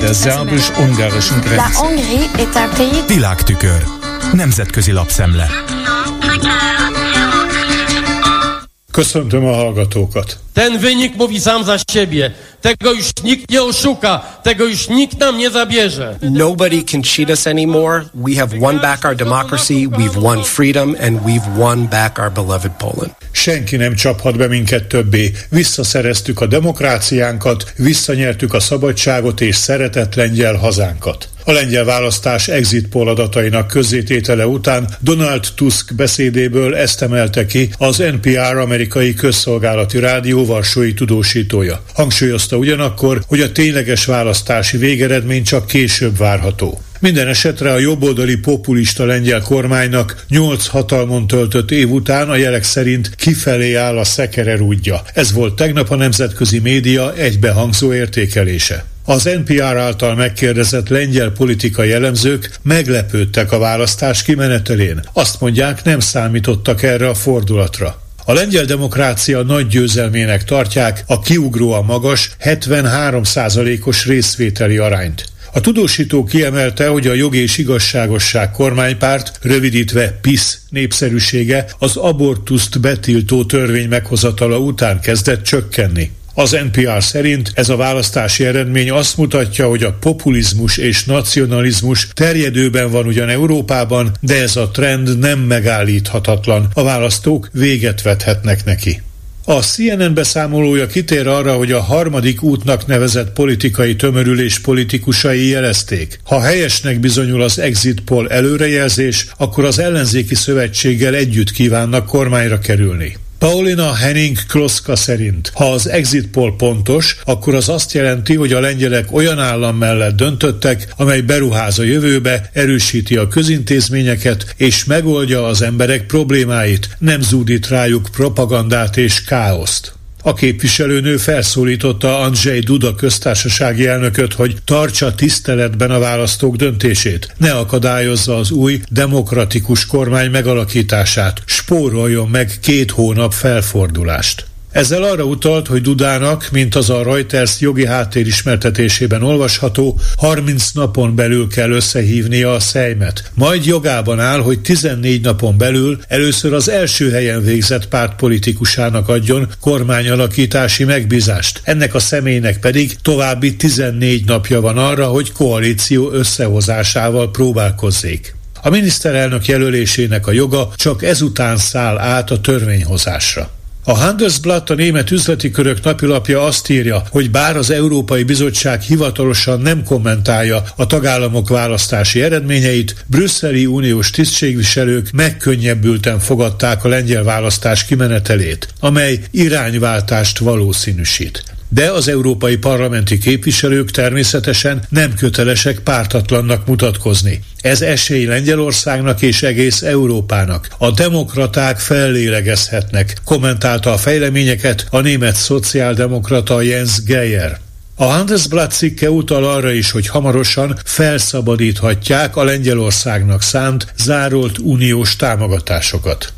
der szerbus-ungarischen Grenze. Világtükör. Nemzetközi lapszemle. Köszöntöm a hallgatókat. Ten wynik mówi sam za siebie. Tego już nikt nie oszuka. Tego już nikt nam nie zabierze. Nobody can cheat us anymore. We have won back our democracy, we've won freedom, and we've won back our beloved Poland. Senki nem csaphat be minket többé. Visszaszereztük a demokráciánkat, visszanyertük a szabadságot és szeretett lengyel hazánkat. A lengyel választás exit poll adatainak közzététele után Donald Tusk beszédéből ezt emelte ki az NPR amerikai közszolgálati rádió varsói tudósítója. Hangsúlyozta ugyanakkor, hogy a tényleges választási végeredmény csak később várható. Minden esetre a jobboldali populista lengyel kormánynak nyolc hatalmon töltött év után a jelek szerint kifelé áll a szekerer útja. Ez volt tegnap a nemzetközi média egybehangzó értékelése. Az NPR által megkérdezett lengyel politikai elemzők meglepődtek a választás kimenetelén. Azt mondják, nem számítottak erre a fordulatra. A lengyel demokrácia nagy győzelmének tartják a kiugróan magas 73%-os részvételi arányt. A tudósító kiemelte, hogy a jog és igazságosság kormánypárt, rövidítve PIS népszerűsége az abortuszt betiltó törvény meghozatala után kezdett csökkenni. Az NPR szerint ez a választási eredmény azt mutatja, hogy a populizmus és nacionalizmus terjedőben van ugyan Európában, de ez a trend nem megállíthatatlan. A választók véget vethetnek neki. A CNN beszámolója kitér arra, hogy a harmadik útnak nevezett politikai tömörülés politikusai jelezték. Ha helyesnek bizonyul az exit poll előrejelzés, akkor az ellenzéki szövetséggel együtt kívánnak kormányra kerülni. Paulina Henning Kloska szerint, ha az exit poll pontos, akkor az azt jelenti, hogy a lengyelek olyan állam mellett döntöttek, amely beruház a jövőbe, erősíti a közintézményeket és megoldja az emberek problémáit, nem zúdít rájuk propagandát és káoszt. A képviselőnő felszólította Andrzej Duda köztársasági elnököt, hogy tartsa tiszteletben a választók döntését, ne akadályozza az új demokratikus kormány megalakítását, spóroljon meg két hónap felfordulást. Ezzel arra utalt, hogy Dudának, mint az a Reuters jogi háttér ismertetésében olvasható, 30 napon belül kell összehívnia a szejmet. Majd jogában áll, hogy 14 napon belül először az első helyen végzett párt politikusának adjon kormányalakítási megbízást. Ennek a személynek pedig további 14 napja van arra, hogy koalíció összehozásával próbálkozzék. A miniszterelnök jelölésének a joga csak ezután száll át a törvényhozásra. A Handelsblatt, a német üzleti körök napilapja azt írja, hogy bár az Európai Bizottság hivatalosan nem kommentálja a tagállamok választási eredményeit, brüsszeli uniós tisztségviselők megkönnyebbülten fogadták a lengyel választás kimenetelét, amely irányváltást valószínűsít de az európai parlamenti képviselők természetesen nem kötelesek pártatlannak mutatkozni. Ez esély Lengyelországnak és egész Európának. A demokraták fellélegezhetnek, kommentálta a fejleményeket a német szociáldemokrata Jens Geyer. A Handelsblatt cikke utal arra is, hogy hamarosan felszabadíthatják a Lengyelországnak szánt zárolt uniós támogatásokat.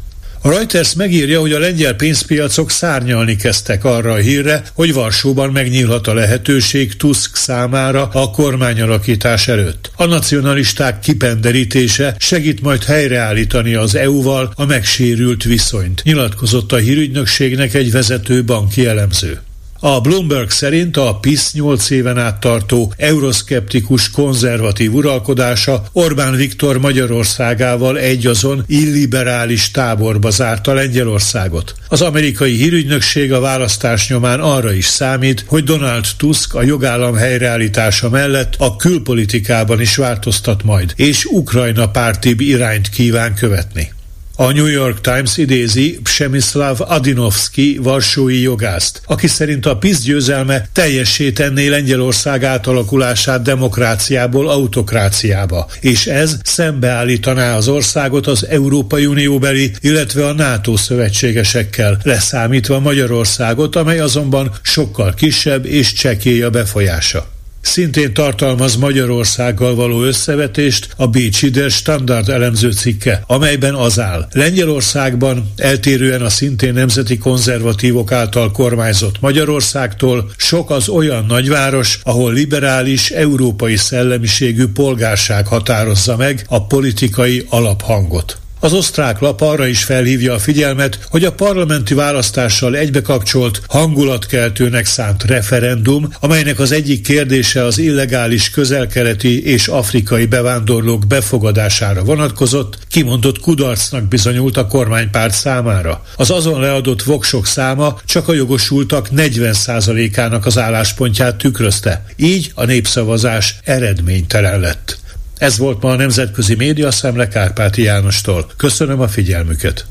A Reuters megírja, hogy a lengyel pénzpiacok szárnyalni kezdtek arra a hírre, hogy Varsóban megnyílhat a lehetőség Tusk számára a kormányalakítás előtt. A nacionalisták kipenderítése segít majd helyreállítani az EU-val a megsérült viszonyt, nyilatkozott a hírügynökségnek egy vezető banki elemző. A Bloomberg szerint a PISZ 8 éven át tartó euroszkeptikus konzervatív uralkodása Orbán Viktor Magyarországával egyazon illiberális táborba zárta Lengyelországot. Az amerikai hírügynökség a választás nyomán arra is számít, hogy Donald Tusk a jogállam helyreállítása mellett a külpolitikában is változtat majd, és Ukrajna pártibb irányt kíván követni. A New York Times idézi Przemyslav Adinovski varsói jogászt, aki szerint a PISZ győzelme teljessé tenné Lengyelország átalakulását demokráciából autokráciába, és ez szembeállítaná az országot az Európai Unióbeli, illetve a NATO szövetségesekkel, leszámítva Magyarországot, amely azonban sokkal kisebb és csekély a befolyása. Szintén tartalmaz Magyarországgal való összevetést a Bécsi Der Standard elemző cikke, amelyben az áll. Lengyelországban, eltérően a szintén nemzeti konzervatívok által kormányzott Magyarországtól, sok az olyan nagyváros, ahol liberális, európai szellemiségű polgárság határozza meg a politikai alaphangot. Az osztrák lap arra is felhívja a figyelmet, hogy a parlamenti választással egybekapcsolt, hangulatkeltőnek szánt referendum, amelynek az egyik kérdése az illegális közelkeleti és afrikai bevándorlók befogadására vonatkozott, kimondott kudarcnak bizonyult a kormánypárt számára. Az azon leadott voksok száma csak a jogosultak 40%-ának az álláspontját tükrözte. Így a népszavazás eredménytelen lett. Ez volt ma a Nemzetközi Média Szemle Kárpáti Jánostól. Köszönöm a figyelmüket.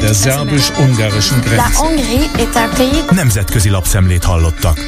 Der szerbus-ungarischen Grenze. Nemzetközi lapszemlét hallottak.